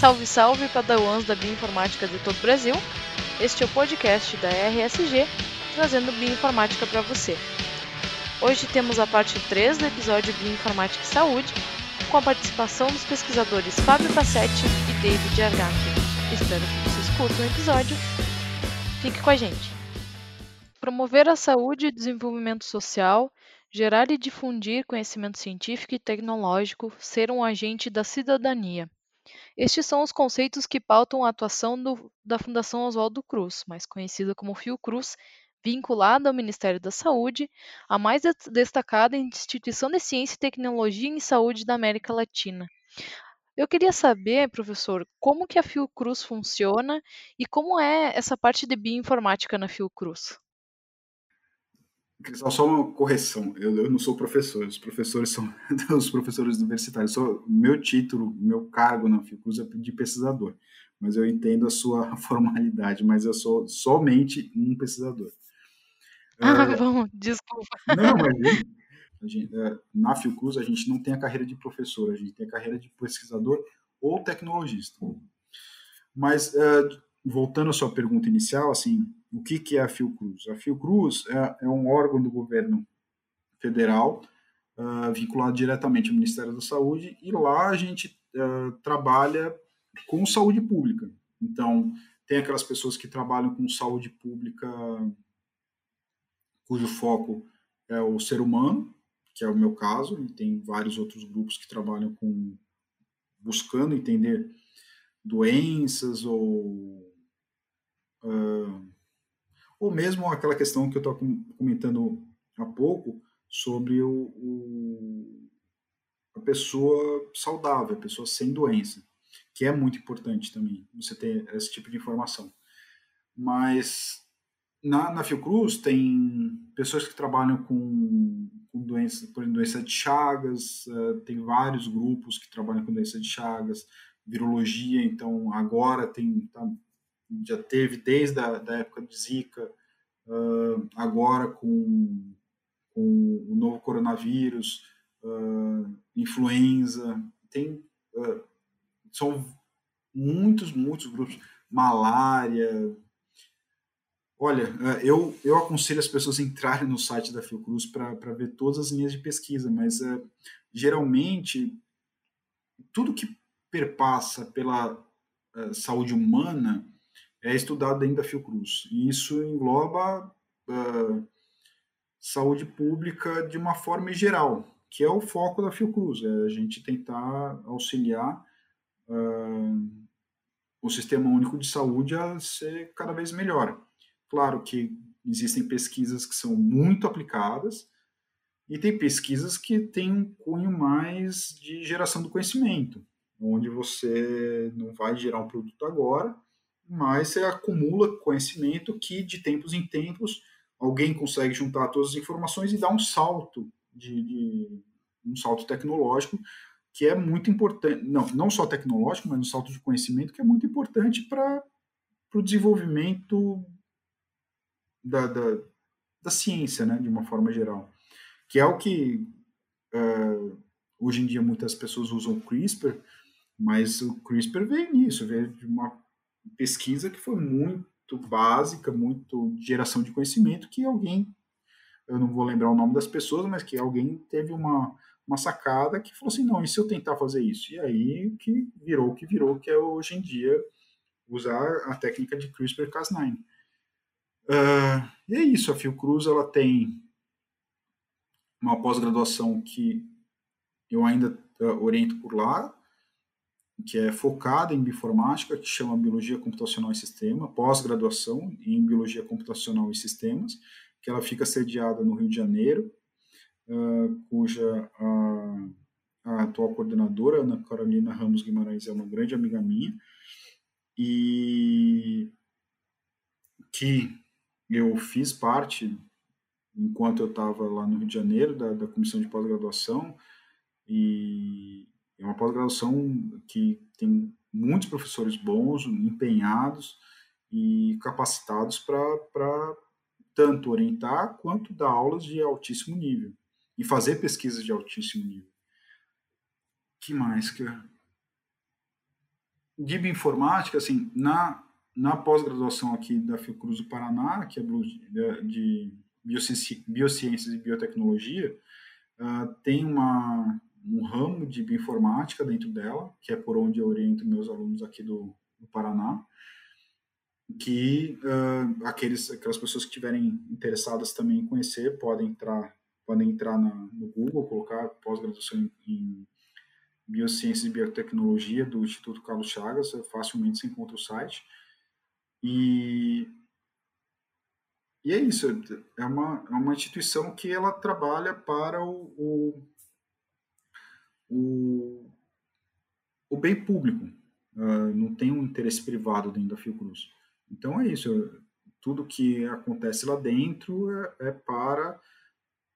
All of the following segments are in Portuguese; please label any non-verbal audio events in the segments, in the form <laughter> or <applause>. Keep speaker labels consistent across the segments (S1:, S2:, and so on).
S1: Salve, salve, padawans da bioinformática de todo o Brasil. Este é o podcast da RSG, trazendo bioinformática para você. Hoje temos a parte 3 do episódio Bioinformática e Saúde, com a participação dos pesquisadores Fábio Passetti e David Argato. Espero que vocês curtam o episódio. Fique com a gente. Promover a saúde e desenvolvimento social, gerar e difundir conhecimento científico e tecnológico, ser um agente da cidadania. Estes são os conceitos que pautam a atuação do, da Fundação Oswaldo Cruz, mais conhecida como Fiocruz, vinculada ao Ministério da Saúde, a mais destacada instituição de ciência e tecnologia em saúde da América Latina. Eu queria saber, professor, como que a Fiocruz funciona e como é essa parte de bioinformática na Fiocruz?
S2: Só uma correção, eu, eu, não sou professor, os professores são <laughs> os professores universitários. Sou, meu título, meu cargo na Fiocruz é de pesquisador, mas eu entendo a sua <laughs> formalidade, mas eu sou somente um pesquisador. <laughs>
S1: Ah, é, bom, desculpa.
S2: Não, mas gente, é, na Fiocruz a gente não tem a carreira de professor, a gente tem a carreira de pesquisador ou tecnologista. Mas, é, voltando à sua pergunta inicial, assim, o que, que é a Fiocruz? A Fiocruz é, é um órgão do governo federal uh, vinculado diretamente ao Ministério da Saúde e lá a gente uh, trabalha com saúde pública. Então, tem aquelas pessoas que trabalham com saúde pública cujo foco é o ser humano, que é o meu caso, e tem vários outros grupos que trabalham com buscando entender doenças ou uh, ou mesmo aquela questão que eu estava comentando há pouco sobre o, o, a pessoa saudável, a pessoa sem doença, que é muito importante também você ter esse tipo de informação. Mas na, na Fiocruz tem pessoas que trabalham com, com doença, por exemplo, doença de Chagas, uh, tem vários grupos que trabalham com doença de Chagas, virologia, então agora tem tá, já teve desde a da época de Zika, uh, agora com, com o novo coronavírus, uh, influenza, tem uh, são muitos, muitos grupos, malária. Olha, eu, eu aconselho as pessoas a entrarem no site da Fiocruz para ver todas as linhas de pesquisa, mas geralmente tudo que perpassa pela saúde humana é estudado dentro da Fiocruz. E isso engloba uh, saúde pública de uma forma geral, que é o foco da Fiocruz, é a gente tentar auxiliar uh, o Sistema Único de Saúde a ser cada vez melhor. Claro que existem pesquisas que são muito aplicadas, e tem pesquisas que têm um cunho mais de geração do conhecimento, onde você não vai gerar um produto agora, mas você acumula conhecimento que de tempos em tempos alguém consegue juntar todas as informações e dar um salto de, de um salto tecnológico que é muito importante, não, não só tecnológico, mas um salto de conhecimento que é muito importante para o desenvolvimento da, da, da, ciência, né, de uma forma geral, que é o que uh, hoje em dia muitas pessoas usam o CRISPR, mas o CRISPR veio nisso, veio de uma pesquisa que foi muito básica, muito geração de conhecimento, que alguém, eu não vou lembrar o nome das pessoas, mas que alguém teve uma, uma sacada que falou assim, não, e se eu tentar fazer isso? E aí que virou o que virou, que é hoje em dia usar a técnica de CRISPR-Cas9. Uh, e é isso, a Fiocruz ela tem uma pós-graduação que eu ainda uh, oriento por lá, que é focada em bioinformática, que chama Biologia Computacional e Sistema, pós-graduação em Biologia Computacional e Sistemas, que ela fica sediada no Rio de Janeiro, uh, cuja a, a, atual coordenadora, Ana Carolina Ramos Guimarães, é uma grande amiga minha, e que eu fiz parte, enquanto eu estava lá no Rio de Janeiro, da, da comissão de pós-graduação, e é uma pós-graduação que tem muitos professores bons, empenhados e capacitados para tanto orientar quanto dar aulas de altíssimo nível e fazer pesquisas de altíssimo nível. que mais que de bioinformática, assim, na, na pós-graduação aqui da Fiocruz do Paraná, que é de biociências e biotecnologia, uh, tem uma, um ramo de bioinformática dentro dela, que é por onde eu oriento meus alunos aqui do, do Paraná, que uh, aqueles, aquelas pessoas que estiverem interessadas também em conhecer podem entrar, podem entrar na, no Google, colocar pós-graduação em, em Biociências e Biotecnologia do Instituto Carlos Chagas, facilmente se encontra o site. E, e é isso, é uma, é uma instituição que ela trabalha para o, o, o, o bem público, uh, não tem um interesse privado dentro da Fiocruz. Então é isso, tudo que acontece lá dentro é, é para,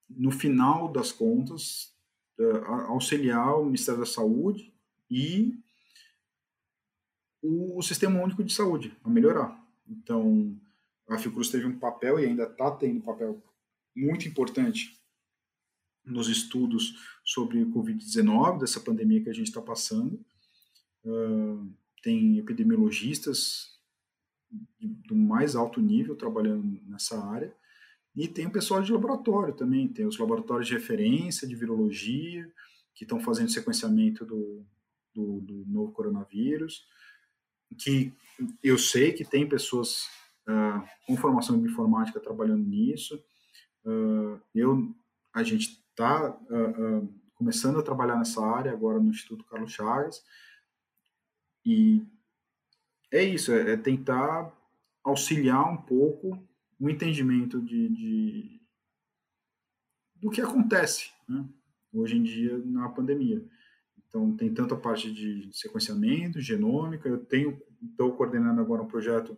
S2: no final das contas, uh, auxiliar o Ministério da Saúde e o, o Sistema Único de Saúde a melhorar. Então, a Fiocruz teve um papel e ainda está tendo um papel muito importante nos estudos sobre o Covid-19, dessa pandemia que a gente está passando. Uh, tem epidemiologistas do mais alto nível trabalhando nessa área. E tem o pessoal de laboratório também, tem os laboratórios de referência de virologia, que estão fazendo sequenciamento do, do, do, novo coronavírus, que eu sei que tem pessoas uh, com formação em informática trabalhando nisso. Uh, eu, a gente está uh, começando a trabalhar nessa área agora no Instituto Carlos Chagas, e é isso, é, é tentar auxiliar um pouco o entendimento de, de do que acontece né, hoje em dia na pandemia. Então, tem tanto a parte de sequenciamento, genômica, eu tenho, estou coordenando agora um projeto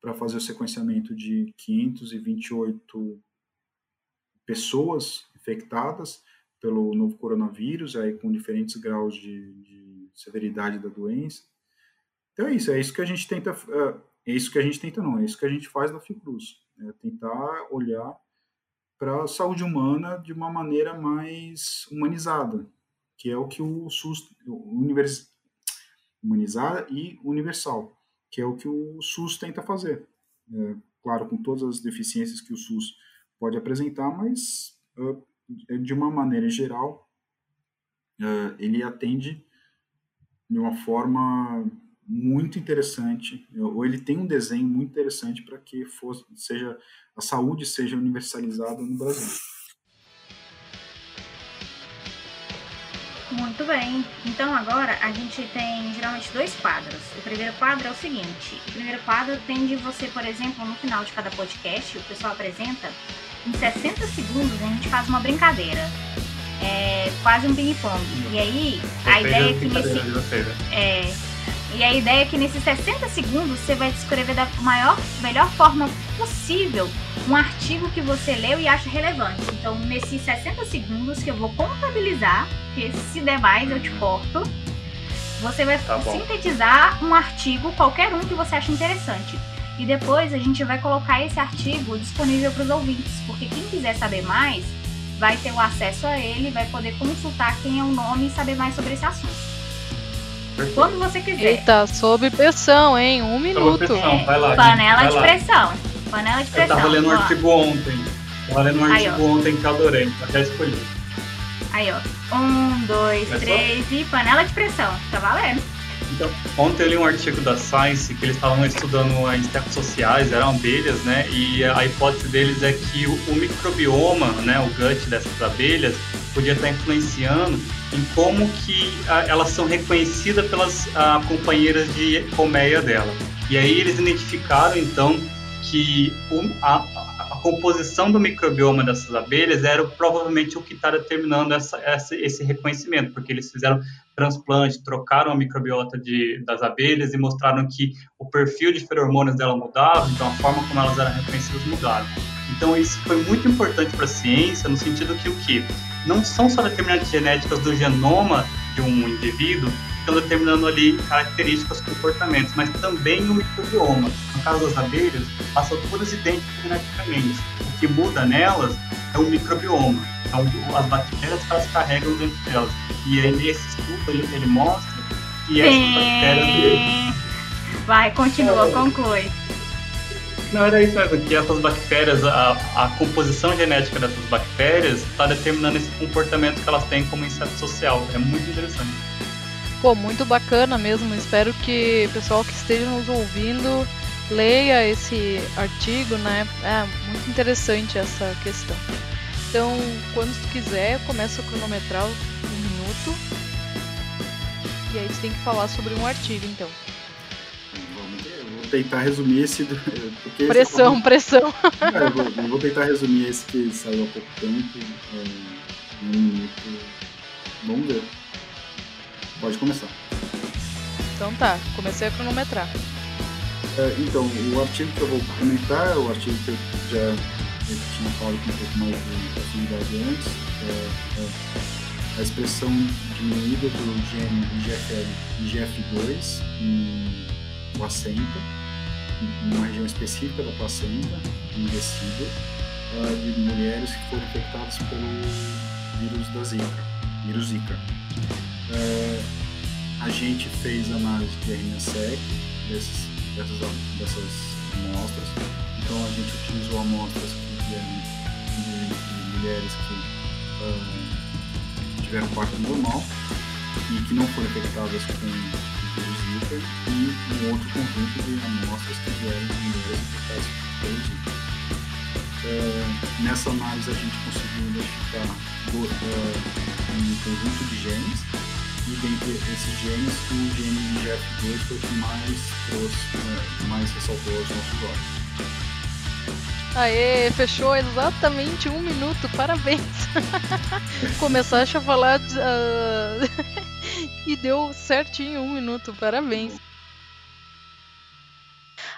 S2: para fazer o sequenciamento de 528 pessoas infectadas pelo novo coronavírus, aí com diferentes graus de, de severidade da doença. Então é isso, é isso que a gente tenta, é, é isso que a gente tenta não, é isso que a gente faz na Fiocruz, é tentar olhar para a saúde humana de uma maneira mais humanizada, que é o que o SUS, univers, humanizada e universal, que é o que o SUS tenta fazer. É, claro, com todas as deficiências que o SUS pode apresentar, mas uh, de uma maneira geral, uh, ele atende de uma forma muito interessante, ou ele tem um desenho muito interessante para que fosse, seja a saúde seja universalizada no Brasil.
S3: Muito bem. Então agora a gente tem geralmente dois quadros. O primeiro quadro é o seguinte: o primeiro quadro tem de você, por exemplo, no final de cada podcast, o pessoal apresenta, em 60 segundos a gente faz uma brincadeira. É quase um ping-pong. E aí, a ideia é que nesse. Né? É, e a ideia é que nesses 60 segundos você vai descrever da maior, melhor forma possível um artigo que você leu e acha relevante. Então, nesses 60 segundos que eu vou contabilizar, que se der mais eu te corto, você vai tá sintetizar um artigo, qualquer um que você acha interessante. E depois a gente vai colocar esse artigo disponível para os ouvintes, porque quem quiser saber mais vai ter o acesso a ele, vai poder consultar quem é o nome e saber mais sobre esse assunto. Perfeito. Quando você quiser.
S1: Eita, sob pressão, hein? Um minuto.
S3: Pressão, vai lá, Panela vai de lá. pressão. Panela de pressão.
S4: Eu tava lendo um artigo ontem. Tava lendo um artigo Aí, ontem que eu adorei. Até escolhi.
S3: Aí, ó. Um, dois, três e panela de pressão. Tá valendo.
S4: Então, ontem eu li um artigo da Science que eles estavam estudando as insetos sociais, eram abelhas, né? E a hipótese deles é que o, o microbioma, né, o gut dessas abelhas, podia estar influenciando em como que a, elas são reconhecidas pelas a, companheiras de colmeia dela. E aí eles identificaram então que um, a, a, composição do microbioma dessas abelhas era provavelmente o que está determinando essa, essa, esse reconhecimento, porque eles fizeram transplante, trocaram a microbiota de, das abelhas e mostraram que o perfil de feromônios dela mudava, então a forma como elas eram reconhecidas mudava. Então isso foi muito importante para a ciência no sentido que o que não são só determinantes genéticas do genoma de um indivíduo que estão determinando ali características, comportamentos, mas também o microbioma. No caso das abelhas, são todas idênticas geneticamente. Que muda nelas é o microbioma. Então, as bactérias que elas carregam dentro delas. E aí, nesse estudo, ele, ele mostra E essas bactérias.
S3: Vai, continua, conclui.
S4: Não, era isso mesmo, que essas bactérias, a, a composição genética dessas bactérias está determinando esse comportamento que elas têm como inseto social. É muito interessante.
S1: Pô, muito bacana mesmo. Espero que o pessoal que esteja nos ouvindo leia esse artigo, né? É muito interessante essa questão. Então, quando tu quiser, começa a cronometrar um minuto. E aí tu tem que falar sobre um artigo, então.
S2: vou tentar resumir esse. <laughs>
S1: Porque pressão, esse é pressão.
S2: É, eu, vou, eu, vou, tentar resumir esse que saiu há pouco tempo. É, um minuto. Vamos ver. Pode começar.
S1: Então tá, comecei a cronometrar.
S2: É, então, o artigo que eu vou comentar é o artigo que eu já eu tinha falado com um pouco mais de profundidade antes. É, é a expressão diminuída do gene IGFL IGF2 em placenta, em uma região específica da placenta, em resíduo, de mulheres que foram infectadas pelo vírus da Zika, vírus Zika. É, a gente fez análise de RNA-seq desses, dessas, dessas amostras, então a gente utilizou amostras que vieram de, de mulheres que uh, tiveram parto normal e que não foram infectadas com vírus Zika e um outro conjunto de amostras que vieram de mulheres infectadas pelo Zika. Uh, nessa análise a gente conseguiu identificar uh, um conjunto de genes e dentre esses genes, o gene IGF-2 foi o que mais trouxe, né, mais ressaltou aos nossos olhos.
S1: Aê, fechou exatamente um minuto, parabéns! Começaste a falar de, uh... e deu certinho um minuto, parabéns!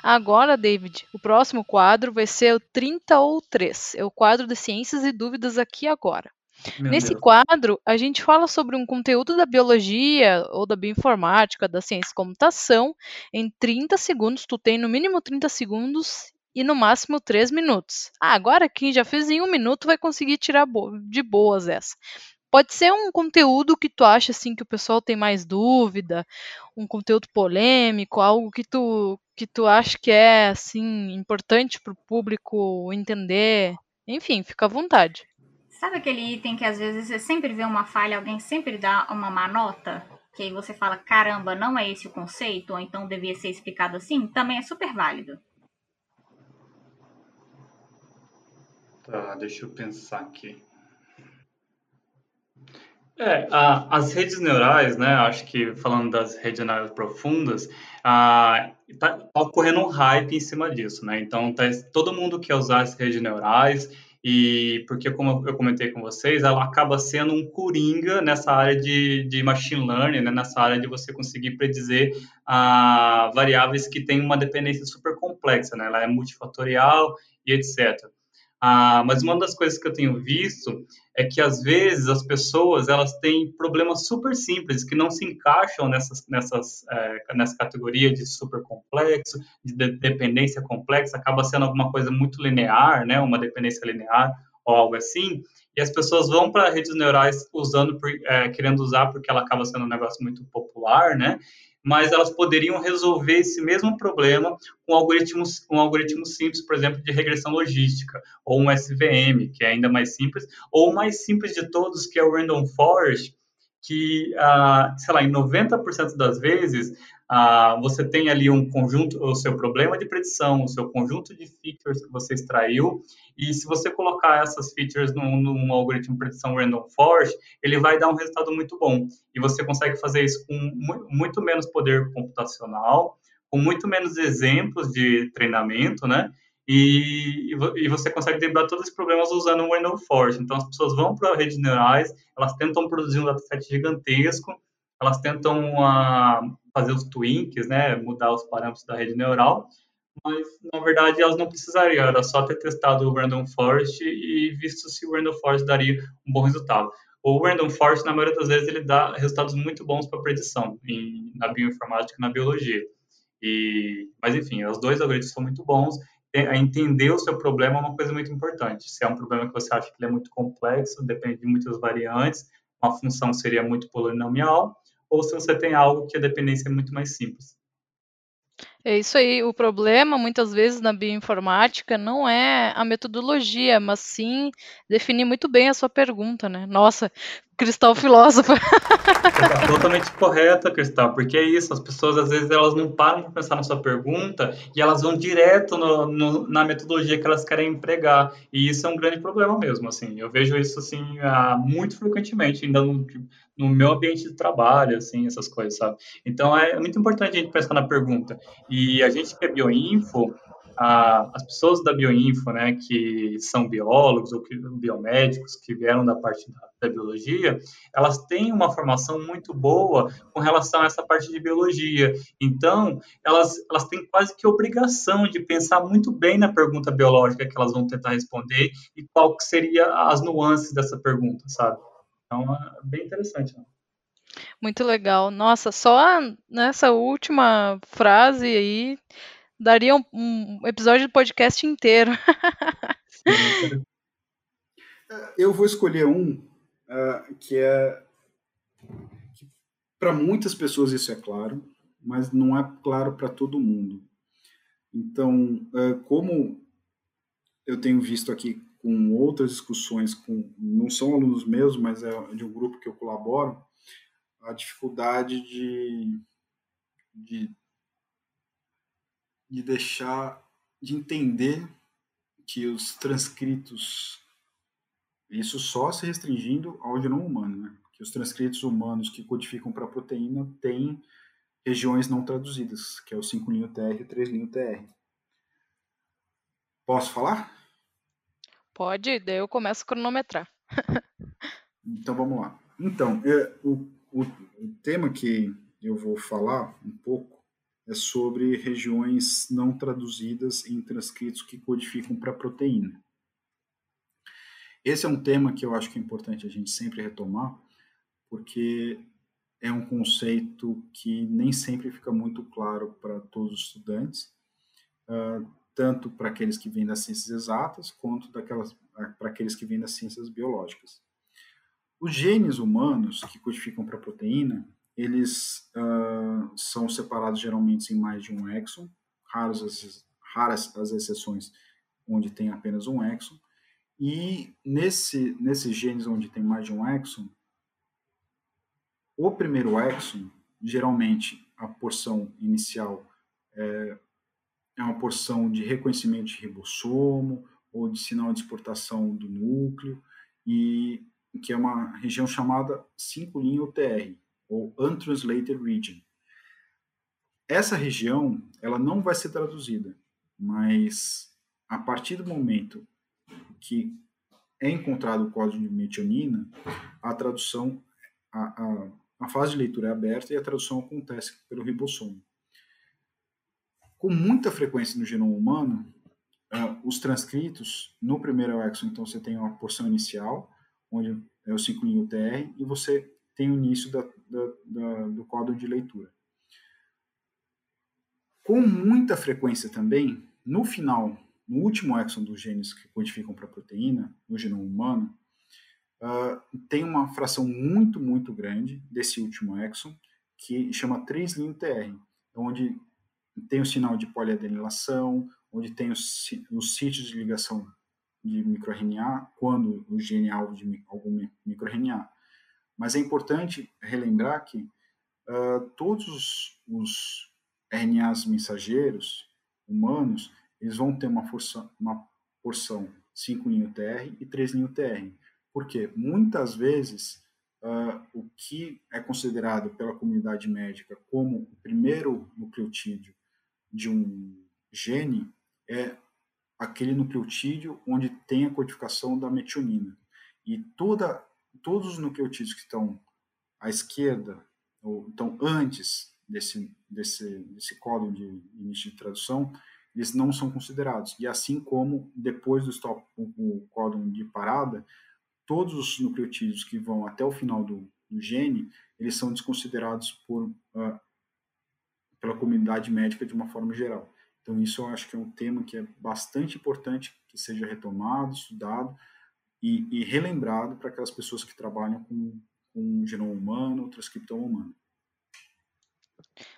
S1: Agora, David, o próximo quadro vai ser o 30 ou 3. É o quadro de ciências e dúvidas aqui agora. Meu Nesse Deus. quadro, a gente fala sobre um conteúdo da biologia ou da bioinformática, da ciência e computação. Em 30 segundos, tu tem no mínimo 30 segundos e no máximo 3 minutos. Ah, agora quem já fez em um minuto vai conseguir tirar de boas essa. Pode ser um conteúdo que tu acha assim que o pessoal tem mais dúvida, um conteúdo polêmico, algo que tu que tu acha que é assim importante para o público entender. Enfim, fica à vontade.
S3: Sabe aquele item que às vezes você sempre vê uma falha, alguém sempre dá uma má nota? Que aí você fala, caramba, não é esse o conceito, ou então devia ser explicado assim? Também é super válido.
S4: Tá, deixa eu pensar aqui. É, a, as redes neurais, né? Acho que falando das redes neurais profundas, está tá ocorrendo um hype em cima disso, né? Então, tá, todo mundo quer usar as redes neurais e porque, como eu comentei com vocês, ela acaba sendo um coringa nessa área de, de machine learning, né? nessa área de você conseguir predizer ah, variáveis que têm uma dependência super complexa, né? ela é multifatorial e etc. Ah, mas uma das coisas que eu tenho visto é que às vezes as pessoas elas têm problemas super simples que não se encaixam nessas, nessas, é, nessa categoria de super complexo, de, de dependência complexa, acaba sendo alguma coisa muito linear, né, uma dependência linear ou algo assim, e as pessoas vão para redes neurais usando, é, querendo usar porque ela acaba sendo um negócio muito popular, né, mas elas poderiam resolver esse mesmo problema com algoritmos, um algoritmo simples, por exemplo, de regressão logística, ou um SVM, que é ainda mais simples, ou o mais simples de todos, que é o Random Forest, que, ah, sei lá, em 90% das vezes, ah, você tem ali um conjunto, o seu problema de predição, o seu conjunto de features que você extraiu, e se você colocar essas features num, num algoritmo de predição random forest, ele vai dar um resultado muito bom. E você consegue fazer isso com muito menos poder computacional, com muito menos exemplos de treinamento, né? E, e você consegue driblar todos os problemas usando o Random Forest. Então, as pessoas vão para redes neurais, elas tentam produzir um dataset gigantesco, elas tentam uh, fazer os twinks, né, mudar os parâmetros da rede neural, mas na verdade elas não precisariam, era só ter testado o Random Forest e visto se o Random Forest daria um bom resultado. O Random Forest, na maioria das vezes, ele dá resultados muito bons para predição em, na bioinformática e na biologia. E, mas enfim, os dois algoritmos são muito bons. Entender o seu problema é uma coisa muito importante. Se é um problema que você acha que é muito complexo, depende de muitas variantes, uma função seria muito polinomial, ou se você tem algo que a dependência é muito mais simples.
S1: É isso aí. O problema, muitas vezes, na bioinformática não é a metodologia, mas sim definir muito bem a sua pergunta, né? Nossa, Cristal filósofa.
S4: Tá totalmente correta, Cristal, porque é isso, as pessoas às vezes elas não param para pensar na sua pergunta e elas vão direto no, no, na metodologia que elas querem empregar, e isso é um grande problema mesmo, assim, eu vejo isso, assim, muito frequentemente, ainda no, no meu ambiente de trabalho, assim, essas coisas, sabe? Então, é muito importante a gente pensar na pergunta, e a gente que é bioinfo, a, as pessoas da bioinfo, né, que são biólogos ou que, biomédicos, que vieram da parte da, da, biologia, elas têm uma formação muito boa com relação a essa parte de biologia. Então, elas, elas têm quase que obrigação de pensar muito bem na pergunta biológica que elas vão tentar responder e qual que seria as nuances dessa pergunta, sabe? Então, é bem interessante. Né?
S1: Muito legal. Nossa, só nessa última frase aí daria um, um episódio do podcast inteiro. <laughs>
S2: Eu vou escolher um uh, que é. Para muitas pessoas isso é claro, mas não é claro para todo mundo. Então, uh, como eu tenho visto aqui com outras discussões, com não são alunos meus, mas é de um grupo que eu colaboro, a dificuldade de, de de deixar, de entender que os transcritos, isso só se restringindo ao genoma humano, né? que os transcritos humanos que codificam para a proteína têm regiões não traduzidas, que é o 5' TR e o 3' TR. Posso falar?
S1: Pode, daí eu começo a cronometrar. <laughs>
S2: então vamos lá. Então, é, o, o, o tema que eu vou falar um pouco é sobre regiões não traduzidas em transcritos que codificam para proteína. Esse é um tema que eu acho que é importante a gente sempre retomar, porque é um conceito que nem sempre fica muito claro para todos os estudantes, uh, tanto para aqueles que vêm das ciências exatas, quanto uh, para aqueles que vêm das ciências biológicas. Os genes humanos que codificam para proteína, eles uh, são separados geralmente em mais de um exon, raras as, raras as exceções onde tem apenas um exon, e nesse, nesses genes onde tem mais de um exon, o primeiro exon, geralmente a porção inicial é, é uma porção de reconhecimento de ribossomo ou de sinal de exportação do núcleo, e que é uma região chamada 5' UTR, ou Untranslated Region. Essa região, ela não vai ser traduzida, mas a partir do momento que é encontrado o código de metionina, a tradução, a, a, a fase de leitura é aberta e a tradução acontece pelo ribossomo. Com muita frequência no genoma humano, uh, os transcritos, no primeiro exon, então você tem uma porção inicial, onde é o 5' UTR, e você tem o início da, da, da, do código de leitura. Com muita frequência também, no final, no último exon dos genes que codificam para a proteína, no genoma humano, uh, tem uma fração muito, muito grande desse último exon, que chama 3'-TR, onde tem o sinal de poliadenilação, onde tem os, os sítios de ligação de microRNA, quando o gene é alvo de algum microRNA. Mas é importante relembrar que uh, todos os RNAs mensageiros humanos, eles vão ter uma, força, uma porção 5' TR e 3' TR. Porque muitas vezes uh, o que é considerado pela comunidade médica como o primeiro nucleotídeo de um gene é aquele nucleotídeo onde tem a codificação da metionina. E toda todos os nucleotídeos que estão à esquerda, ou então antes desse, desse, desse código de início de tradução, eles não são considerados. E assim como depois do stop, o código de parada, todos os nucleotídeos que vão até o final do, do gene, eles são desconsiderados por, uh, pela comunidade médica de uma forma geral. Então, isso eu acho que é um tema que é bastante importante que seja retomado, estudado, e, e relembrado para aquelas pessoas que trabalham com, com genoma humano, transcriptoma humano.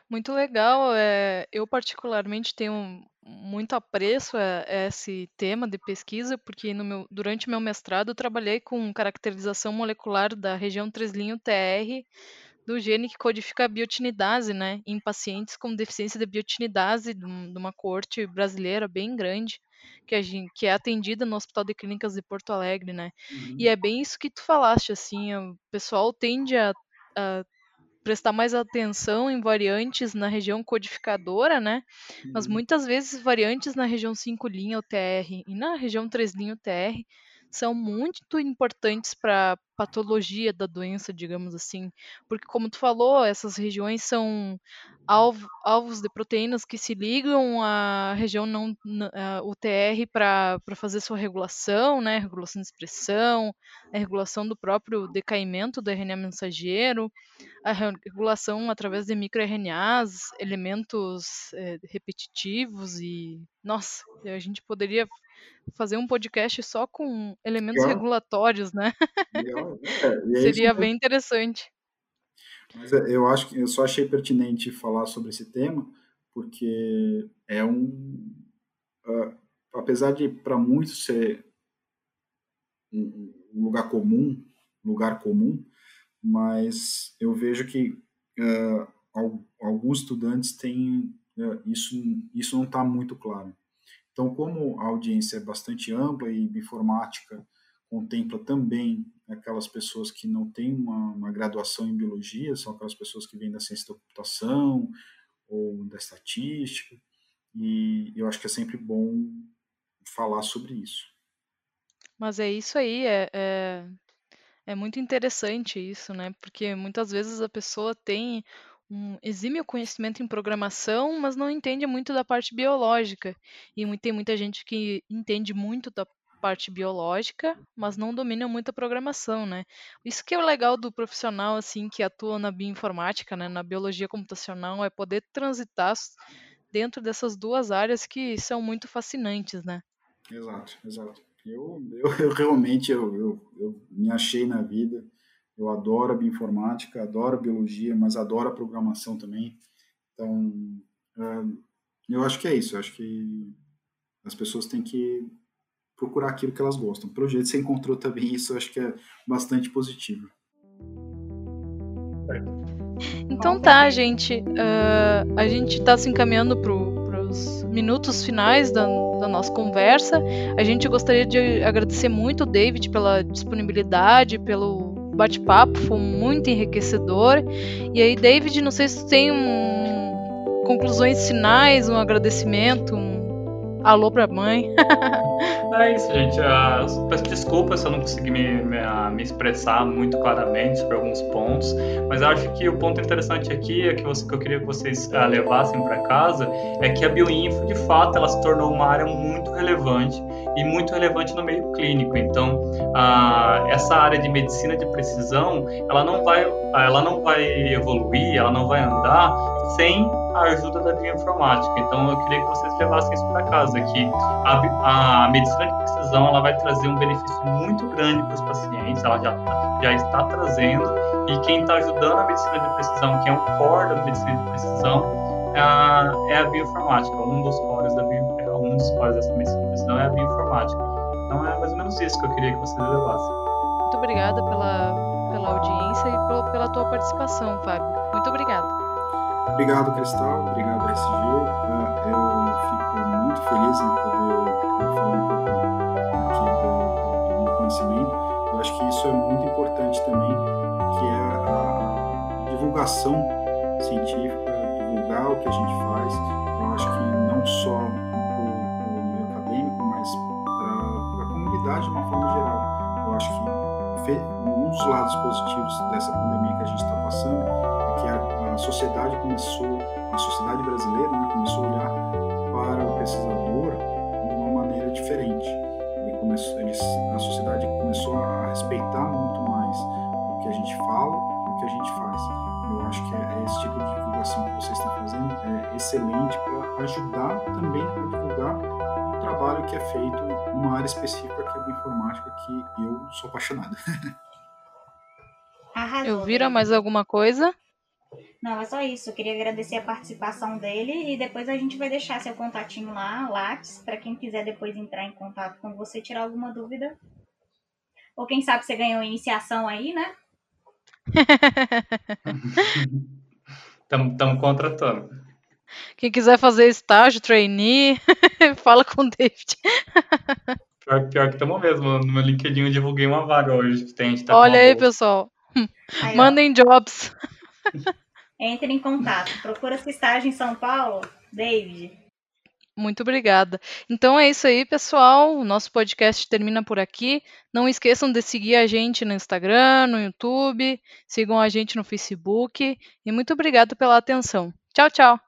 S1: Muito legal. É, eu, particularmente, tenho muito apreço a, a esse tema de pesquisa, porque meu, durante meu mestrado eu trabalhei com caracterização molecular da região 3' TR do gene que codifica a biotinidase, né, em pacientes com deficiência de biotinidase de uma corte brasileira bem grande, que, a gente, que é atendida no Hospital de Clínicas de Porto Alegre, né. Uhum. E é bem isso que tu falaste, assim, o pessoal tende a, a prestar mais atenção em variantes na região codificadora, né? Uhum. Mas muitas vezes variantes na região 5' UTR e na região 3' UTR são muito importantes para patologia da doença, digamos assim, porque como tu falou, essas regiões são alvo, alvos de proteínas que se ligam à região não à UTR para fazer sua regulação, né, regulação de expressão, a regulação do próprio decaimento do RNA mensageiro, a regulação através de microRNAs, elementos é, repetitivos e nossa, a gente poderia fazer um podcast só com elementos Legal. regulatórios, né? Legal. <laughs> É, Seria bem interessante.
S2: Mas é, eu acho que eu só achei pertinente falar sobre esse tema, porque é um. Uh, apesar de para muitos ser um, um, lugar comum, lugar comum, mas eu vejo que uh, alguns estudantes têm uh, isso, isso não está muito claro. Então, como a audiência é bastante ampla e informática contempla também aquelas pessoas que não têm uma, uma, graduação em biologia, são aquelas pessoas que vêm da ciência da computação ou da estatística, e eu acho que é sempre bom falar sobre isso.
S1: Mas é isso aí, é, é, é muito interessante isso, né? Porque muitas vezes a pessoa tem um exímio conhecimento em programação, mas não entende muito da parte biológica. E tem muita gente que entende muito da parte biológica, mas não domina muito a programação, né? Isso que é o legal do profissional assim que atua na bioinformática, né, na biologia computacional, é poder transitar dentro dessas duas áreas que são muito fascinantes, né?
S2: Exato, exato. Eu, eu, <laughs> eu realmente eu, eu, eu me achei na vida eu adoro a bioinformática, adoro a biologia, mas adoro a programação também. Então, eu acho que é isso. Eu acho que as pessoas têm que procurar aquilo que elas gostam. Pelo jeito, você encontrou também <laughs> isso, eu acho que é bastante positivo.
S1: Então tá, gente. Uh, a gente está se encaminhando para os minutos finais da, da, nossa conversa. A gente gostaria de agradecer muito o David pela disponibilidade, pelo bate-papo, foi muito enriquecedor. E aí, David, não sei se tem um, conclusões finais, um agradecimento, um alô pra mãe. <laughs>
S4: é isso, gente. Uh, peço desculpas se eu não consegui me, me, uh, me, expressar muito claramente sobre alguns pontos, mas acho que o ponto interessante aqui é que, você, que eu queria que vocês uh, levassem para casa é que a bioinfo, de fato, ela se tornou uma área muito relevante e muito relevante no meio clínico. Então, essa área de medicina de precisão, ela não vai, ela não vai evoluir, ela não vai andar sem a ajuda da bioinformática. Então, eu queria que vocês levassem isso para casa, que a, a medicina de precisão ela vai trazer um benefício muito grande para os pacientes, ela já, já está trazendo, e quem está ajudando a medicina de precisão, que é um core da medicina de precisão, é a, é a bioinformática, um dos cores da bio, é um dos cores dessa medicina de precisão é a bioinformática. Então é mais ou menos isso que eu queria que vocês levassem.
S1: Muito obrigada pela, pela audiência e pela, pela tua participação, Fábio. Muito obrigada.
S2: Obrigado, Cristal. Obrigado, SG. Ah, eu fico muito feliz em poder falar um pouco aqui do, do meu conhecimento. Eu acho que isso é muito importante também, que é a divulgação científica, divulgar o que a gente faz. Eu acho que não só um dos lados positivos dessa pandemia que a gente está passando é que a, a, sociedade começou, a sociedade brasileira né, começou a olhar para o pesquisador de uma maneira diferente. Ele começou, ele, a sociedade começou a respeitar muito mais o que a gente fala, o que a gente faz. Eu acho que é, é esse tipo de divulgação que você está fazendo é excelente para ajudar também a divulgar o trabalho que é feito numa área específica que a bioinformática, que eu sou apaixonado. <laughs>
S1: Eu vira mais alguma coisa?
S3: Não, é só isso. Eu queria agradecer a participação dele e depois a gente vai deixar seu contatinho lá, Lattes, para quem quiser depois entrar em contato com você, tirar alguma dúvida. Ou quem sabe você ganhou iniciação aí, né?
S4: Estamos contratando.
S1: Quem quiser fazer estágio, trainee, <laughs> fala com o David. <laughs>
S4: Pior, pior que estamos mesmo. No meu LinkedIn eu divulguei uma vaga hoje. Tem, tá
S1: Olha aí, pessoal. Aí, Mandem jobs.
S3: Entre em contato. Procura esse estágio em São Paulo, David.
S1: Muito obrigada. Então é isso aí, pessoal. O nosso podcast termina por aqui. Não esqueçam de seguir a gente no Instagram, no YouTube, sigam a gente no Facebook. E muito obrigado pela atenção. Tchau, tchau.